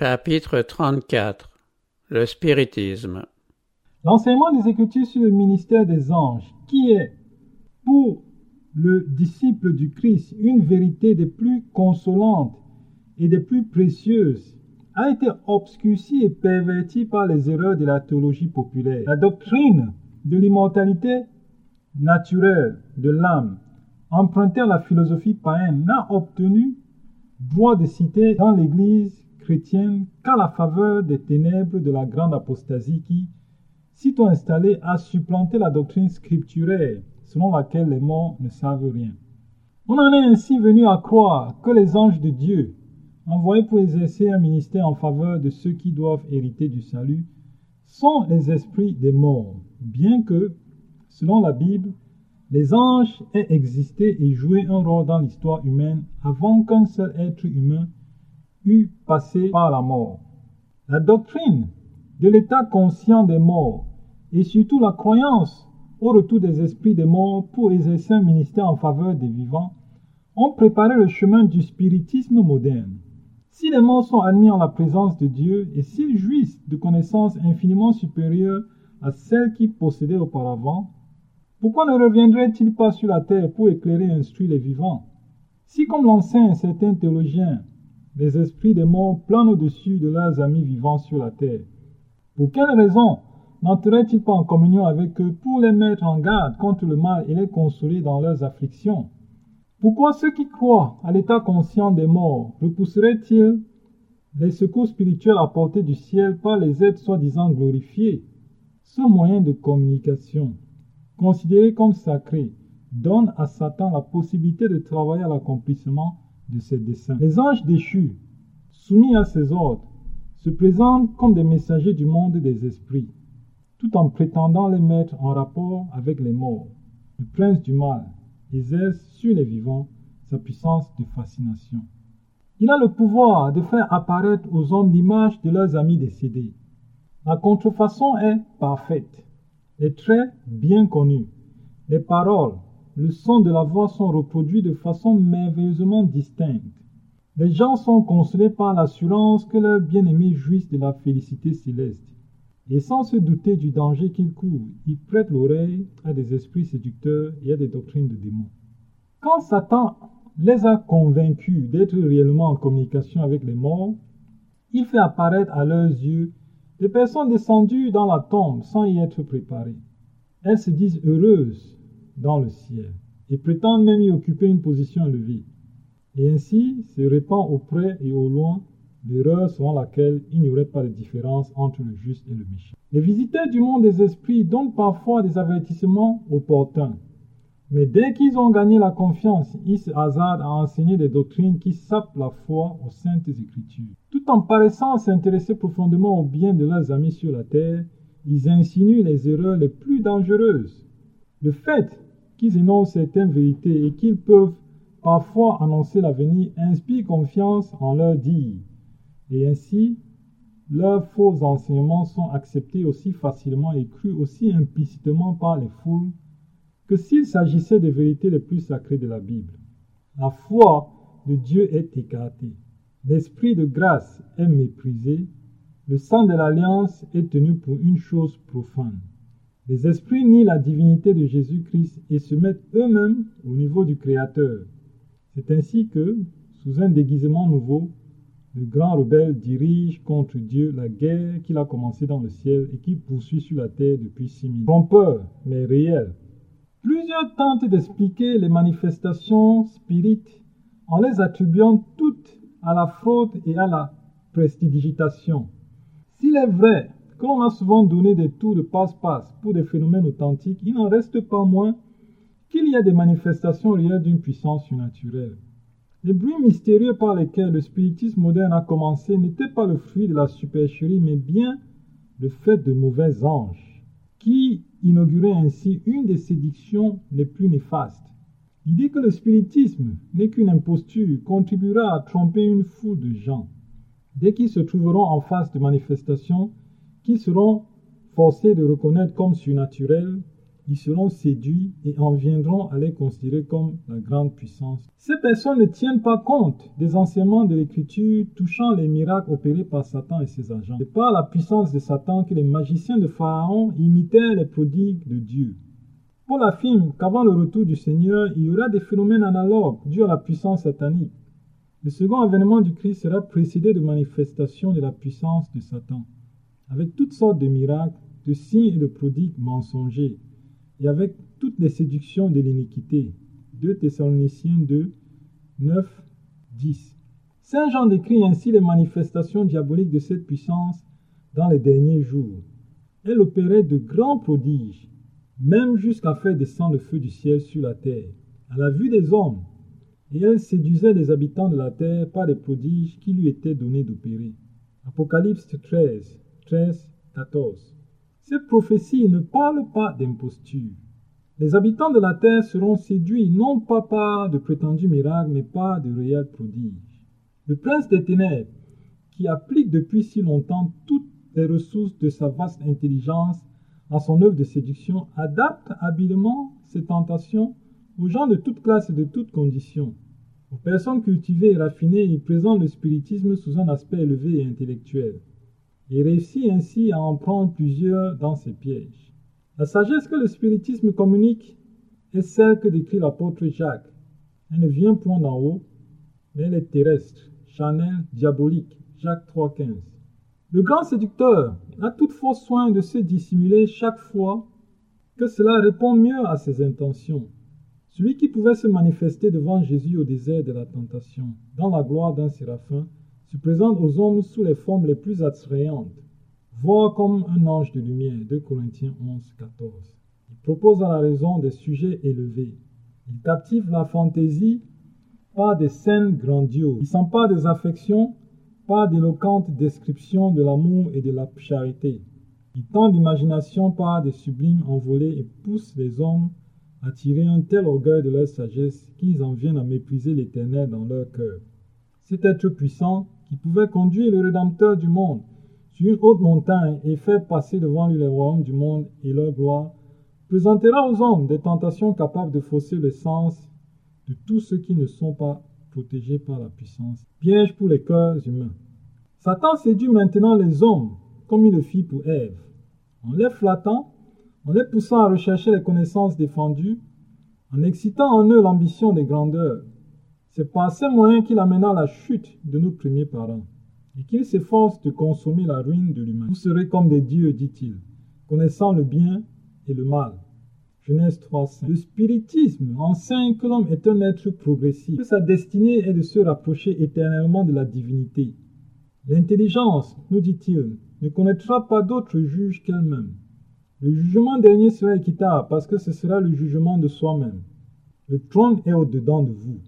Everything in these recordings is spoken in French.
Chapitre 34 Le spiritisme. L'enseignement des Écritures sur le ministère des anges, qui est, pour le disciple du Christ, une vérité des plus consolantes et des plus précieuses, a été obscurci et perverti par les erreurs de la théologie populaire. La doctrine de l'immortalité naturelle de l'âme, empruntée à la philosophie païenne, n'a obtenu droit de citer dans l'Église qu'à la faveur des ténèbres de la grande apostasie qui, sitôt installée, a supplanté la doctrine scripturaire selon laquelle les morts ne savent rien. On en est ainsi venu à croire que les anges de Dieu, envoyés pour exercer un ministère en faveur de ceux qui doivent hériter du salut, sont les esprits des morts, bien que, selon la Bible, les anges aient existé et joué un rôle dans l'histoire humaine avant qu'un seul être humain passé par la mort. La doctrine de l'état conscient des morts et surtout la croyance au retour des esprits des morts pour exercer un ministère en faveur des vivants ont préparé le chemin du spiritisme moderne. Si les morts sont admis en la présence de Dieu et s'ils jouissent de connaissances infiniment supérieures à celles qu'ils possédaient auparavant, pourquoi ne reviendraient-ils pas sur la terre pour éclairer et instruire les vivants? Si, comme l'enseignent certains théologiens, les esprits des morts planent au-dessus de leurs amis vivants sur la terre, pour quelle raison n'entreraient-ils pas en communion avec eux pour les mettre en garde contre le mal et les consoler dans leurs afflictions? Pourquoi ceux qui croient à l'état conscient des morts repousseraient-ils les secours spirituels apportés du ciel par les êtres soi-disant glorifiés? Ce moyen de communication considéré comme sacré, donne à Satan la possibilité de travailler à l'accomplissement de ses desseins. Les anges déchus, soumis à ses ordres, se présentent comme des messagers du monde des esprits, tout en prétendant les mettre en rapport avec les morts. Le prince du mal exerce sur les vivants sa puissance de fascination. Il a le pouvoir de faire apparaître aux hommes l'image de leurs amis décédés. La contrefaçon est parfaite. Les traits bien connus, les paroles, le son de la voix sont reproduits de façon merveilleusement distincte. Les gens sont consolés par l'assurance que leurs bien-aimés jouissent de la félicité céleste. Et sans se douter du danger qu'ils courent, ils prêtent l'oreille à des esprits séducteurs et à des doctrines de démons. Quand Satan les a convaincus d'être réellement en communication avec les morts, il fait apparaître à leurs yeux des personnes descendues dans la tombe sans y être préparées. Elles se disent heureuses dans le ciel et prétendent même y occuper une position élevée. Et ainsi se répand au près et au loin l'erreur selon laquelle il n'y aurait pas de différence entre le juste et le méchant. Les visiteurs du monde des esprits donnent parfois des avertissements opportuns. Mais dès qu'ils ont gagné la confiance, ils se hasardent à enseigner des doctrines qui sapent la foi aux saintes écritures. Tout en paraissant s'intéresser profondément au bien de leurs amis sur la terre, ils insinuent les erreurs les plus dangereuses. Le fait qu'ils énoncent certaines vérités et qu'ils peuvent parfois annoncer l'avenir inspire confiance en leur dire. Et ainsi, leurs faux enseignements sont acceptés aussi facilement et crus aussi implicitement par les foules que s'il s'agissait des vérités les plus sacrées de la Bible. La foi de Dieu est écartée, l'esprit de grâce est méprisé, le sang de l'alliance est tenu pour une chose profane. Les esprits nient la divinité de Jésus-Christ et se mettent eux-mêmes au niveau du Créateur. C'est ainsi que, sous un déguisement nouveau, le grand rebelle dirige contre Dieu la guerre qu'il a commencée dans le ciel et qui poursuit sur la terre depuis six mille. Trompeur, mais réel. Plusieurs tentent d'expliquer les manifestations spirites en les attribuant toutes à la fraude et à la prestidigitation. S'il est vrai que l'on a souvent donné des tours de passe-passe pour des phénomènes authentiques, il n'en reste pas moins qu'il y a des manifestations réelles d'une puissance surnaturelle. Les bruits mystérieux par lesquels le spiritisme moderne a commencé n'étaient pas le fruit de la supercherie, mais bien le fait de mauvais anges, qui inaugurait ainsi une des séductions les plus néfastes. L'idée que le spiritisme n'est qu'une imposture contribuera à tromper une foule de gens. Dès qu'ils se trouveront en face de manifestations qu'ils seront forcés de reconnaître comme surnaturelles, ils seront séduits et en viendront à les considérer comme la grande puissance. Ces personnes ne tiennent pas compte des enseignements de l'Écriture touchant les miracles opérés par Satan et ses agents. C'est par la puissance de Satan que les magiciens de Pharaon imitaient les prodigues de Dieu. Paul affirme qu'avant le retour du Seigneur, il y aura des phénomènes analogues dus à la puissance satanique. Le second avènement du Christ sera précédé de manifestations de la puissance de Satan, avec toutes sortes de miracles, de signes et de prodigues mensongers et avec toutes les séductions de l'iniquité. 2 Thessaloniciens 2, 9, 10. Saint Jean décrit ainsi les manifestations diaboliques de cette puissance dans les derniers jours. Elle opérait de grands prodiges, même jusqu'à faire descendre le feu du ciel sur la terre, à la vue des hommes, et elle séduisait les habitants de la terre par les prodiges qui lui étaient donnés d'opérer. Apocalypse 13, 13, 14. Cette prophétie ne parle pas d'imposture. Les habitants de la terre seront séduits non pas par de prétendus miracles, mais par de réels prodiges. Le prince des ténèbres, qui applique depuis si longtemps toutes les ressources de sa vaste intelligence à son œuvre de séduction, adapte habilement ses tentations aux gens de toute classe et de toutes conditions. Aux personnes cultivées et raffinées, il présente le spiritisme sous un aspect élevé et intellectuel et réussit ainsi à en prendre plusieurs dans ses pièges. La sagesse que le spiritisme communique est celle que décrit l'apôtre Jacques. Elle ne vient point d'en haut, mais elle est terrestre, charnelle, diabolique. Jacques 3.15. Le grand séducteur a toutefois soin de se dissimuler chaque fois que cela répond mieux à ses intentions. Celui qui pouvait se manifester devant Jésus au désert de la tentation, dans la gloire d'un séraphin, se présente aux hommes sous les formes les plus attrayantes, voire comme un ange de lumière. 2 Corinthiens 11, 14. Il propose à la raison des sujets élevés. Il captive la fantaisie par des scènes grandioses. Il s'empare des affections par d'éloquentes descriptions de l'amour et de la charité. Il tend l'imagination par des sublimes envolées et pousse les hommes à tirer un tel orgueil de leur sagesse qu'ils en viennent à mépriser l'Éternel dans leur cœur. Cet être puissant qui pouvait conduire le Rédempteur du monde sur une haute montagne et faire passer devant lui les royaumes du monde et leur gloire, présentera aux hommes des tentations capables de fausser le sens de tous ceux qui ne sont pas protégés par la puissance. Piège pour les cœurs humains. Satan séduit maintenant les hommes comme il le fit pour Ève, en les flattant, en les poussant à rechercher les connaissances défendues, en excitant en eux l'ambition des grandeurs, c'est par ces moyens qu'il amena la chute de nos premiers parents et qu'il s'efforce de consommer la ruine de l'humain. Vous serez comme des dieux, dit-il, connaissant le bien et le mal. Genèse 3.5. Le spiritisme enseigne que l'homme est un être progressif, que sa destinée est de se rapprocher éternellement de la divinité. L'intelligence, nous dit-il, ne connaîtra pas d'autre juge qu'elle-même. Le jugement dernier sera équitable parce que ce sera le jugement de soi-même. Le trône est au-dedans de vous.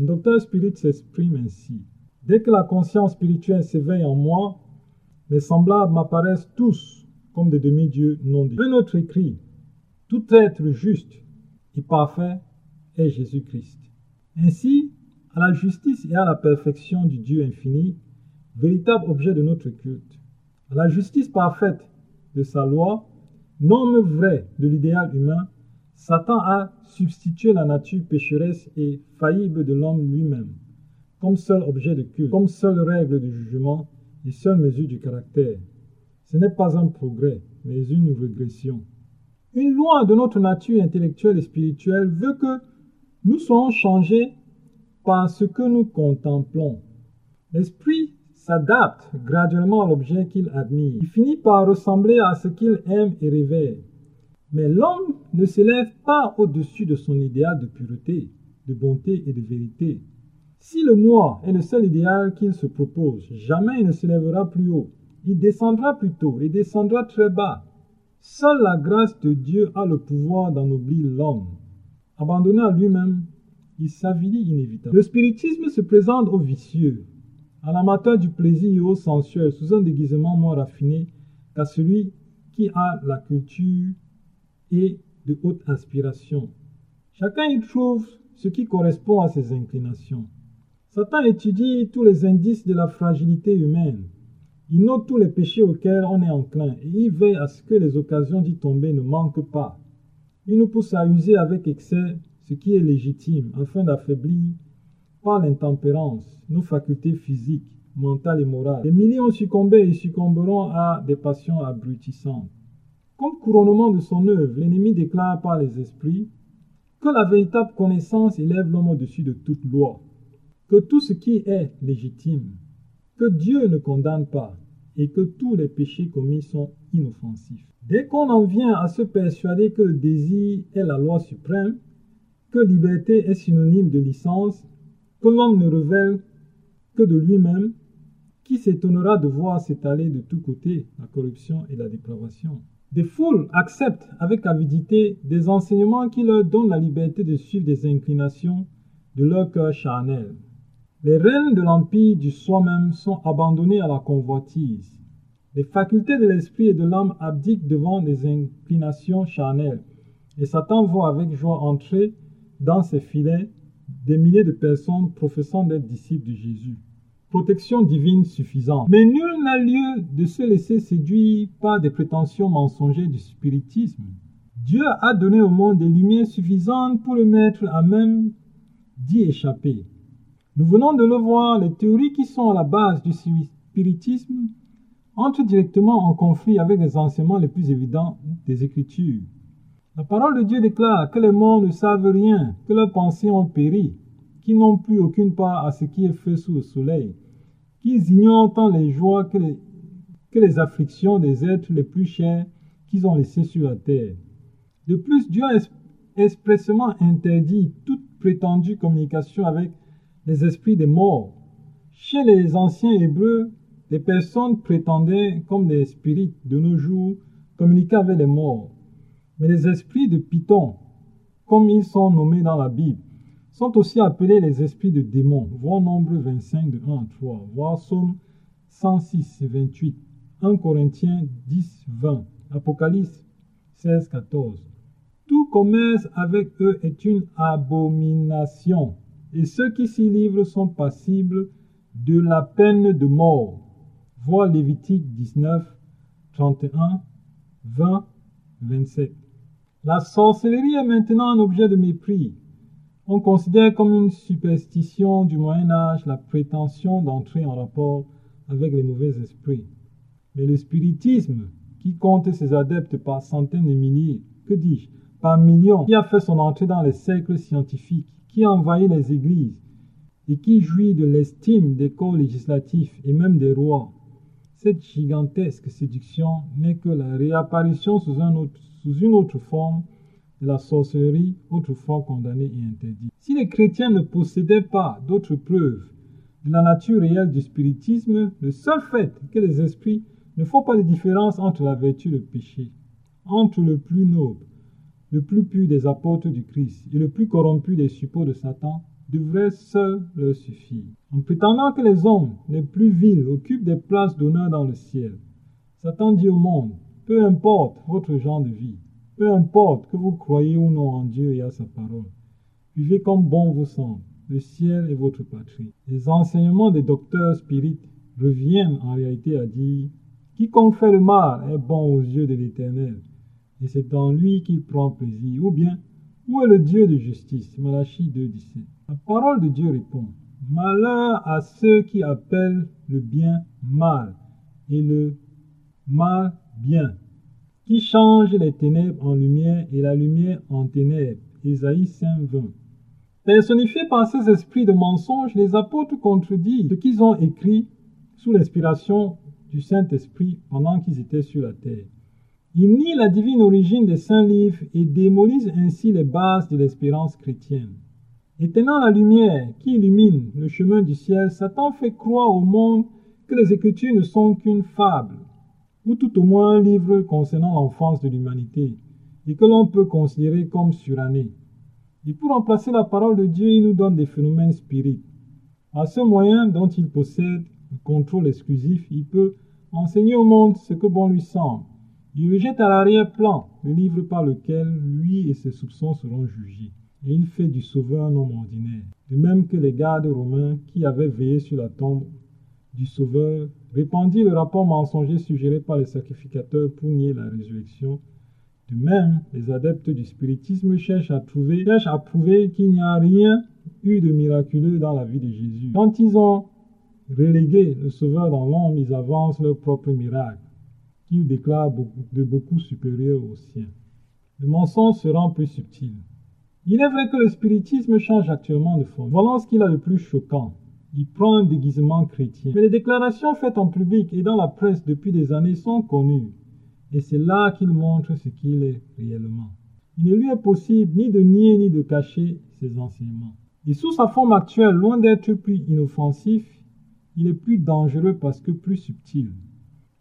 Un docteur spirit s'exprime ainsi. Dès que la conscience spirituelle s'éveille en moi, mes semblables m'apparaissent tous comme des demi-dieux non dits. Un autre écrit Tout être juste et parfait est Jésus-Christ. Ainsi, à la justice et à la perfection du Dieu infini, véritable objet de notre culte, à la justice parfaite de sa loi, norme vrai de l'idéal humain, Satan a substitué la nature pécheresse et faillible de l'homme lui-même, comme seul objet de culte, comme seule règle de jugement et seule mesure du caractère. Ce n'est pas un progrès, mais une régression. Une loi de notre nature intellectuelle et spirituelle veut que nous soyons changés par ce que nous contemplons. L'esprit s'adapte graduellement à l'objet qu'il admire. Il finit par ressembler à ce qu'il aime et révère. Mais l'homme ne s'élève pas au-dessus de son idéal de pureté, de bonté et de vérité. Si le moi est le seul idéal qu'il se propose, jamais il ne s'élèvera plus haut. Il descendra plutôt et descendra très bas. Seule la grâce de Dieu a le pouvoir d'ennoblir l'homme. Abandonné à lui-même, il s'avilit inévitablement. Le spiritisme se présente aux vicieux, à l'amateur du plaisir et au sensuel, sous un déguisement moins raffiné qu'à celui qui a la culture et de haute aspiration. Chacun y trouve ce qui correspond à ses inclinations. Satan étudie tous les indices de la fragilité humaine. Il note tous les péchés auxquels on est enclin et il veille à ce que les occasions d'y tomber ne manquent pas. Il nous pousse à user avec excès ce qui est légitime afin d'affaiblir par l'intempérance nos facultés physiques, mentales et morales. Des milliers ont succombé et succomberont à des passions abrutissantes. Comme couronnement de son œuvre, l'ennemi déclare par les esprits que la véritable connaissance élève l'homme au-dessus de toute loi, que tout ce qui est légitime, que Dieu ne condamne pas et que tous les péchés commis sont inoffensifs. Dès qu'on en vient à se persuader que le désir est la loi suprême, que liberté est synonyme de licence, que l'homme ne révèle que de lui-même, qui s'étonnera de voir s'étaler de tous côtés la corruption et la dépravation? Des foules acceptent avec avidité des enseignements qui leur donnent la liberté de suivre des inclinations de leur cœur charnel. Les rênes de l'empire du soi-même sont abandonnés à la convoitise. Les facultés de l'esprit et de l'âme abdiquent devant des inclinations charnelles, et Satan voit avec joie entrer dans ses filets des milliers de personnes professant d'être disciples de Jésus. Protection divine suffisante. Mais nul n'a lieu de se laisser séduire par des prétentions mensongères du spiritisme. Dieu a donné au monde des lumières suffisantes pour le mettre à même d'y échapper. Nous venons de le voir, les théories qui sont à la base du spiritisme entrent directement en conflit avec les enseignements les plus évidents des Écritures. La parole de Dieu déclare que les morts ne savent rien, que leurs pensées ont péri, qu'ils n'ont plus aucune part à ce qui est fait sous le soleil, qu'ils ignorent tant les joies que les, les afflictions des êtres les plus chers qu'ils ont laissés sur la terre. De plus, Dieu a expressément interdit toute prétendue communication avec les esprits des morts. Chez les anciens Hébreux, des personnes prétendaient, comme des spirites de nos jours, communiquer avec les morts. Mais les esprits de Python, comme ils sont nommés dans la Bible, sont aussi appelés les esprits de démons. Voir Nombre 25 de 1 à 3. Voir Somme 106 et 28. 1 Corinthiens 10, 20. Apocalypse 16, 14. Tout commerce avec eux est une abomination, et ceux qui s'y livrent sont passibles de la peine de mort. Voir Lévitique 19, 31, 20, 27. La sorcellerie est maintenant un objet de mépris. On considère comme une superstition du Moyen Âge la prétention d'entrer en rapport avec les mauvais esprits. Mais le spiritisme, qui compte ses adeptes par centaines de milliers, que dis-je, par millions, qui a fait son entrée dans les cercles scientifiques, qui a envahi les églises, et qui jouit de l'estime des corps législatifs et même des rois, cette gigantesque séduction n'est que la réapparition sous, sous une autre forme la sorcellerie, autrefois condamnée et interdite. Si les chrétiens ne possédaient pas d'autres preuves de la nature réelle du spiritisme, le seul fait que les esprits ne font pas de différence entre la vertu et le péché, entre le plus noble, le plus pur des apôtres du Christ et le plus corrompu des suppôts de Satan, devrait seul leur suffire. En prétendant que les hommes les plus vils occupent des places d'honneur dans le ciel, Satan dit au monde, peu importe votre genre de vie, peu importe que vous croyez ou non en Dieu et à sa parole, vivez comme bon vous semble, le ciel est votre patrie. Les enseignements des docteurs spirites reviennent en réalité à dire, quiconque fait le mal est bon aux yeux de l'Éternel, et c'est en lui qu'il prend plaisir, ou bien, où est le Dieu de justice? Malachie 2.17. La parole de Dieu répond, Malheur à ceux qui appellent le bien mal et le mal bien, qui changent les ténèbres en lumière et la lumière en ténèbres. Isaïe 5.20. Personnifiés par ces esprits de mensonge, les apôtres contredisent ce qu'ils ont écrit sous l'inspiration du Saint-Esprit pendant qu'ils étaient sur la terre. Ils nient la divine origine des saints livres et démolissent ainsi les bases de l'espérance chrétienne. Éteignant la lumière qui illumine le chemin du ciel, Satan fait croire au monde que les Écritures ne sont qu'une fable, ou tout au moins un livre concernant l'enfance de l'humanité, et que l'on peut considérer comme suranné. Et pour remplacer la parole de Dieu, il nous donne des phénomènes spirites. À ce moyen dont il possède le contrôle exclusif, il peut enseigner au monde ce que bon lui semble il rejette à l'arrière-plan le livre par lequel lui et ses soupçons seront jugés. Et il fait du sauveur un homme ordinaire. De même que les gardes romains qui avaient veillé sur la tombe du sauveur répandirent le rapport mensonger suggéré par les sacrificateurs pour nier la résurrection, De même, les adeptes du spiritisme cherchent à, trouver, cherchent à prouver qu'il n'y a rien eu de miraculeux dans la vie de Jésus. Quand ils ont relégué le Sauveur dans l'ombre, ils avancent leur propre miracle, qu'ils déclarent de beaucoup supérieur au sien. Le mensonge se rend plus subtil. Il est vrai que le spiritisme change actuellement de forme. Voilà ce qu'il a de plus choquant. Il prend un déguisement chrétien. Mais les déclarations faites en public et dans la presse depuis des années sont connues. Et c'est là qu'il montre ce qu'il est réellement. Il ne lui est possible ni de nier ni de cacher ses enseignements. Et sous sa forme actuelle, loin d'être plus inoffensif, il est plus dangereux parce que plus subtil.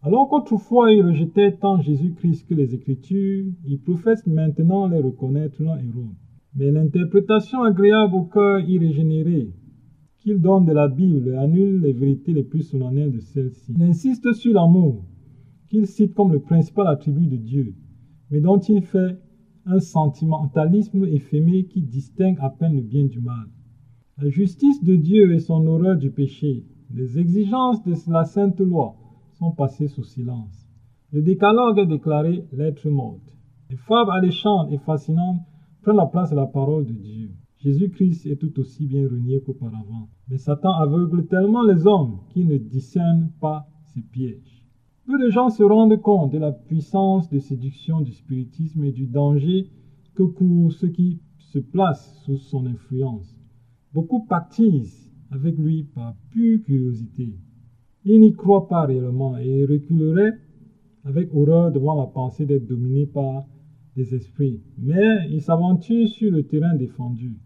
Alors qu'autrefois il rejetait tant Jésus-Christ que les Écritures, il professe maintenant les reconnaître non héros. Mais l'interprétation agréable au cœur irrégénéré qu'il donne de la Bible annule les vérités les plus solennelles de celle-ci. Il insiste sur l'amour, qu'il cite comme le principal attribut de Dieu, mais dont il fait un sentimentalisme éphémère qui distingue à peine le bien du mal. La justice de Dieu et son horreur du péché, les exigences de la sainte loi sont passées sous silence. Le décalogue est déclaré lettre morte. Les fables alléchantes et fascinantes prennent la place de la parole de Dieu. Jésus-Christ est tout aussi bien renié qu'auparavant. Mais Satan aveugle tellement les hommes qu'ils ne discernent pas ses pièges. Peu de gens se rendent compte de la puissance de séduction du spiritisme et du danger que courent ceux qui se placent sous son influence. Beaucoup pactisent avec lui par pure curiosité. Ils n'y croient pas réellement et reculeraient avec horreur devant la pensée d'être dominés par des esprits, mais ils s'aventurent sur le terrain défendu.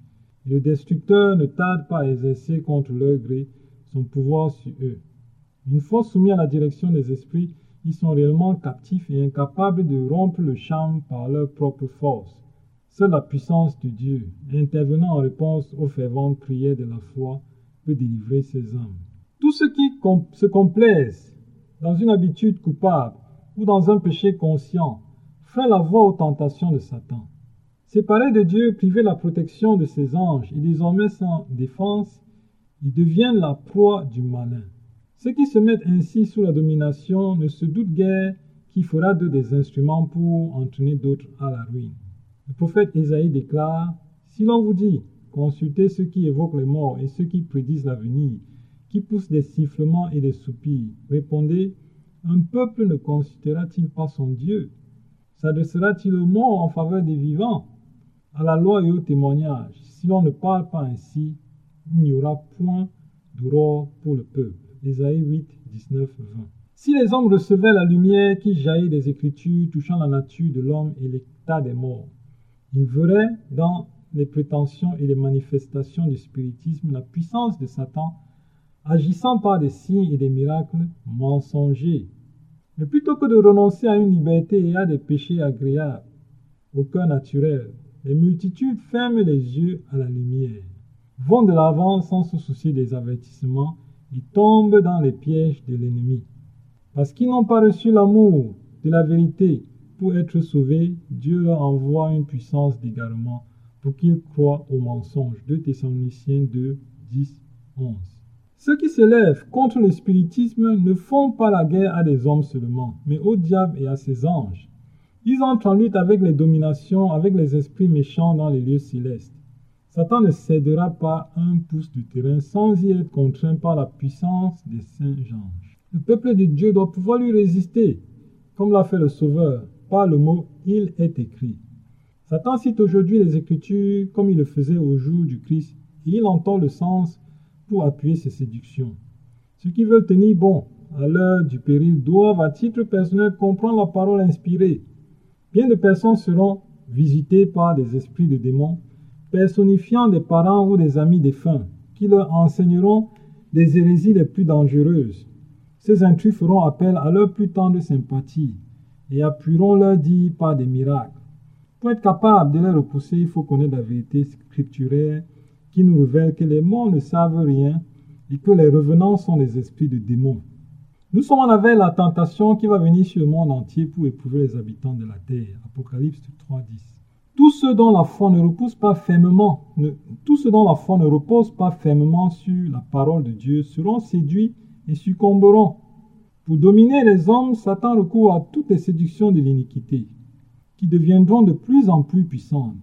Le destructeur ne tarde pas à exercer contre leur gré son pouvoir sur eux. Une fois soumis à la direction des esprits, ils sont réellement captifs et incapables de rompre le charme par leur propre force. Seule la puissance de Dieu, intervenant en réponse aux ferventes prières de la foi, peut délivrer ces âmes. Tous ceux qui se complaisent dans une habitude coupable ou dans un péché conscient fait la voie aux tentations de Satan. Séparés de Dieu, privés de la protection de ses anges et désormais sans défense, ils deviennent la proie du malin. Ceux qui se mettent ainsi sous la domination ne se doutent guère qu'il fera d'eux des instruments pour entraîner d'autres à la ruine. Le prophète Isaïe déclare Si l'on vous dit, consultez ceux qui évoquent les morts et ceux qui prédisent l'avenir, qui poussent des sifflements et des soupirs, répondez Un peuple ne consultera-t-il pas son Dieu? S'adressera-t-il au mort en faveur des vivants? À la loi et au témoignage. Si l'on ne parle pas ainsi, il n'y aura point d'aurore pour le peuple. Ésaïe 8, 19, 20. Si les hommes recevaient la lumière qui jaillit des Écritures touchant la nature de l'homme et l'état des morts, ils verraient dans les prétentions et les manifestations du spiritisme la puissance de Satan agissant par des signes et des miracles mensongers mais plutôt que de renoncer à une liberté et à des péchés agréables au cœur naturel, les multitudes ferment les yeux à la lumière, vont de l'avant sans se soucier des avertissements et tombent dans les pièges de l'ennemi. Parce qu'ils n'ont pas reçu l'amour de la vérité pour être sauvés, Dieu leur envoie une puissance d'égarement pour qu'ils croient au mensonge. 2 Thessaloniciens 2, 10, 11. Ceux qui s'élèvent contre le spiritisme ne font pas la guerre à des hommes seulement, mais au diable et à ses anges. Ils entrent en lutte avec les dominations, avec les esprits méchants dans les lieux célestes. Satan ne cédera pas un pouce de terrain sans y être contraint par la puissance des saints anges. Le peuple de Dieu doit pouvoir lui résister, comme l'a fait le Sauveur, par le mot il est écrit. Satan cite aujourd'hui les Écritures comme il le faisait au jour du Christ, et il entend le sens pour appuyer ces séductions. Ceux qui veulent tenir bon à l'heure du péril doivent, à titre personnel, comprendre la parole inspirée. Bien de personnes seront visitées par des esprits de démons, personnifiant des parents ou des amis défunts, qui leur enseigneront des hérésies les plus dangereuses. Ces intrus feront appel à leur plus tendre sympathie et appuieront leur dit par des miracles. Pour être capable de les repousser, il faut connaître la vérité scripturaire qui nous révèle que les morts ne savent rien et que les revenants sont des esprits de démons. Nous sommes en veille la tentation qui va venir sur le monde entier pour éprouver les habitants de la terre. Apocalypse 3.10. Tous ceux dont la foi ne repose pas fermement, tous ceux dont la foi ne repose pas fermement sur la parole de Dieu seront séduits et succomberont. Pour dominer les hommes, Satan recourt à toutes les séductions de l'iniquité. qui deviendront de plus en plus puissantes.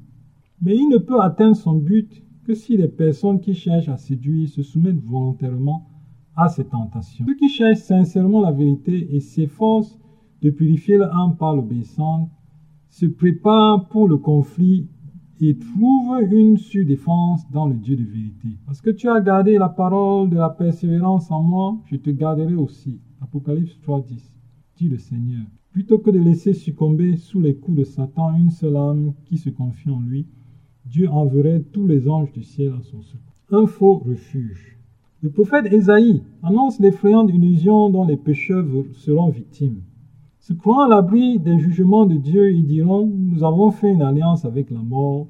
Mais il ne peut atteindre son but que si les personnes qui cherchent à séduire se soumettent volontairement à ces tentations. Ceux qui cherchent sincèrement la vérité et s'efforcent de purifier l'âme par l'obéissance se préparent pour le conflit et trouvent une surdéfense dans le Dieu de vérité. Parce que tu as gardé la parole de la persévérance en moi, je te garderai aussi. Apocalypse 3.10, dit le Seigneur. Plutôt que de laisser succomber sous les coups de Satan une seule âme qui se confie en lui, Dieu enverrait tous les anges du ciel à son secours. Un faux refuge. Le prophète Ésaïe annonce l'effrayante illusion dont les pécheurs seront victimes. Se croyant à l'abri des jugements de Dieu, ils diront, nous avons fait une alliance avec la mort,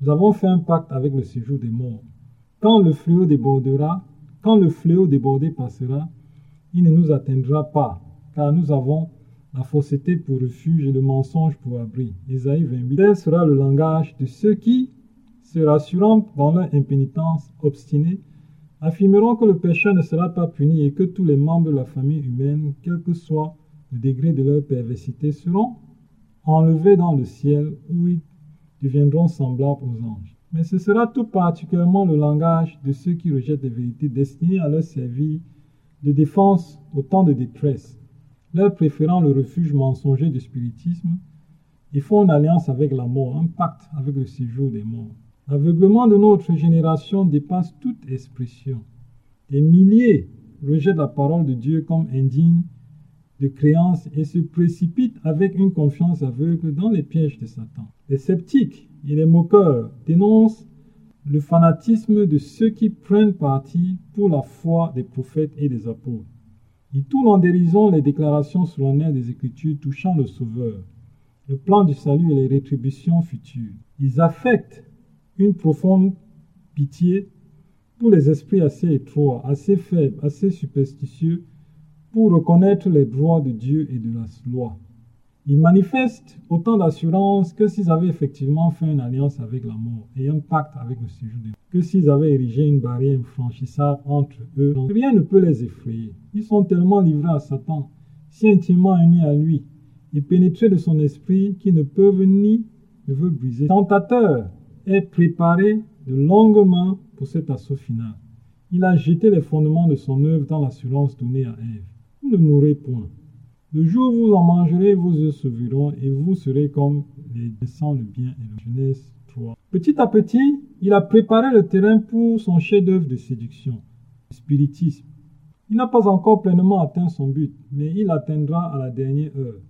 nous avons fait un pacte avec le séjour des morts. Quand le fléau débordera, quand le fléau débordé passera, il ne nous atteindra pas, car nous avons la fausseté pour refuge et le mensonge pour abri. Ésaïe 28. Tel sera le langage de ceux qui, se rassurant dans leur impénitence obstinée, affirmeront que le pécheur ne sera pas puni et que tous les membres de la famille humaine, quel que soit le degré de leur perversité, seront enlevés dans le ciel où ils deviendront semblables aux anges. Mais ce sera tout particulièrement le langage de ceux qui rejettent les vérités destinées à leur servir de défense au temps de détresse leur préférant le refuge mensonger du spiritisme, ils font une alliance avec la mort, un pacte avec le séjour des morts. L'aveuglement de notre génération dépasse toute expression. Des milliers rejettent la parole de Dieu comme indigne de créance et se précipitent avec une confiance aveugle dans les pièges de Satan. Les sceptiques et les moqueurs dénoncent le fanatisme de ceux qui prennent parti pour la foi des prophètes et des apôtres. Ils tournent en dérision les déclarations solennelles des Écritures touchant le Sauveur, le plan du salut et les rétributions futures. Ils affectent une profonde pitié pour les esprits assez étroits, assez faibles, assez superstitieux pour reconnaître les droits de Dieu et de la loi. Ils manifestent autant d'assurance que s'ils avaient effectivement fait une alliance avec la mort et un pacte avec le séjour des que s'ils avaient érigé une barrière infranchissable entre eux. Rien ne peut les effrayer. Ils sont tellement livrés à Satan, si intimement unis à lui, et pénétrés de son esprit qu'ils ne peuvent ni ne veulent briser. Tentateur est préparé de longues mains pour cet assaut final. Il a jeté les fondements de son œuvre dans l'assurance donnée à Ève. Vous ne mourrez point. Le jour où vous en mangerez, vous œufs souviront et vous serez comme les descendants le bien et le Genèse 3. Petit à petit, il a préparé le terrain pour son chef-d'œuvre de séduction, le spiritisme. Il n'a pas encore pleinement atteint son but, mais il atteindra à la dernière heure.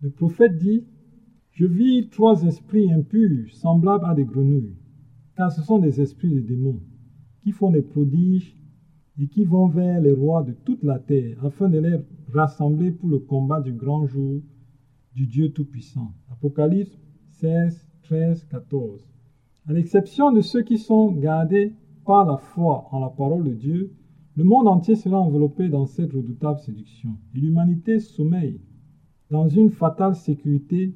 Le prophète dit Je vis trois esprits impurs, semblables à des grenouilles, car ce sont des esprits de démons, qui font des prodiges et qui vont vers les rois de toute la terre, afin de les rassembler pour le combat du grand jour du Dieu Tout-Puissant. Apocalypse 16, 13, 14. À l'exception de ceux qui sont gardés par la foi en la parole de Dieu, le monde entier sera enveloppé dans cette redoutable séduction. Et l'humanité sommeille dans une fatale sécurité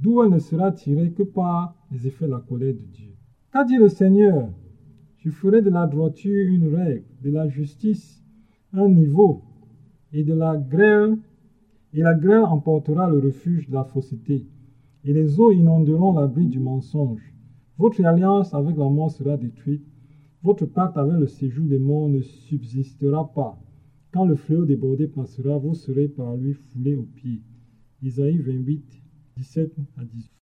d'où elle ne sera tirée que par les effets de la colère de Dieu. Qu'a dit le Seigneur? Je ferai de la droiture une règle, de la justice un niveau, et de la grêle, et la grêle emportera le refuge de la fausseté, et les eaux inonderont l'abri du mensonge. Votre alliance avec la mort sera détruite, votre pacte avec le séjour des morts ne subsistera pas. Quand le fléau débordé passera, vous serez par lui foulé aux pieds. Isaïe 28, 17 à 18.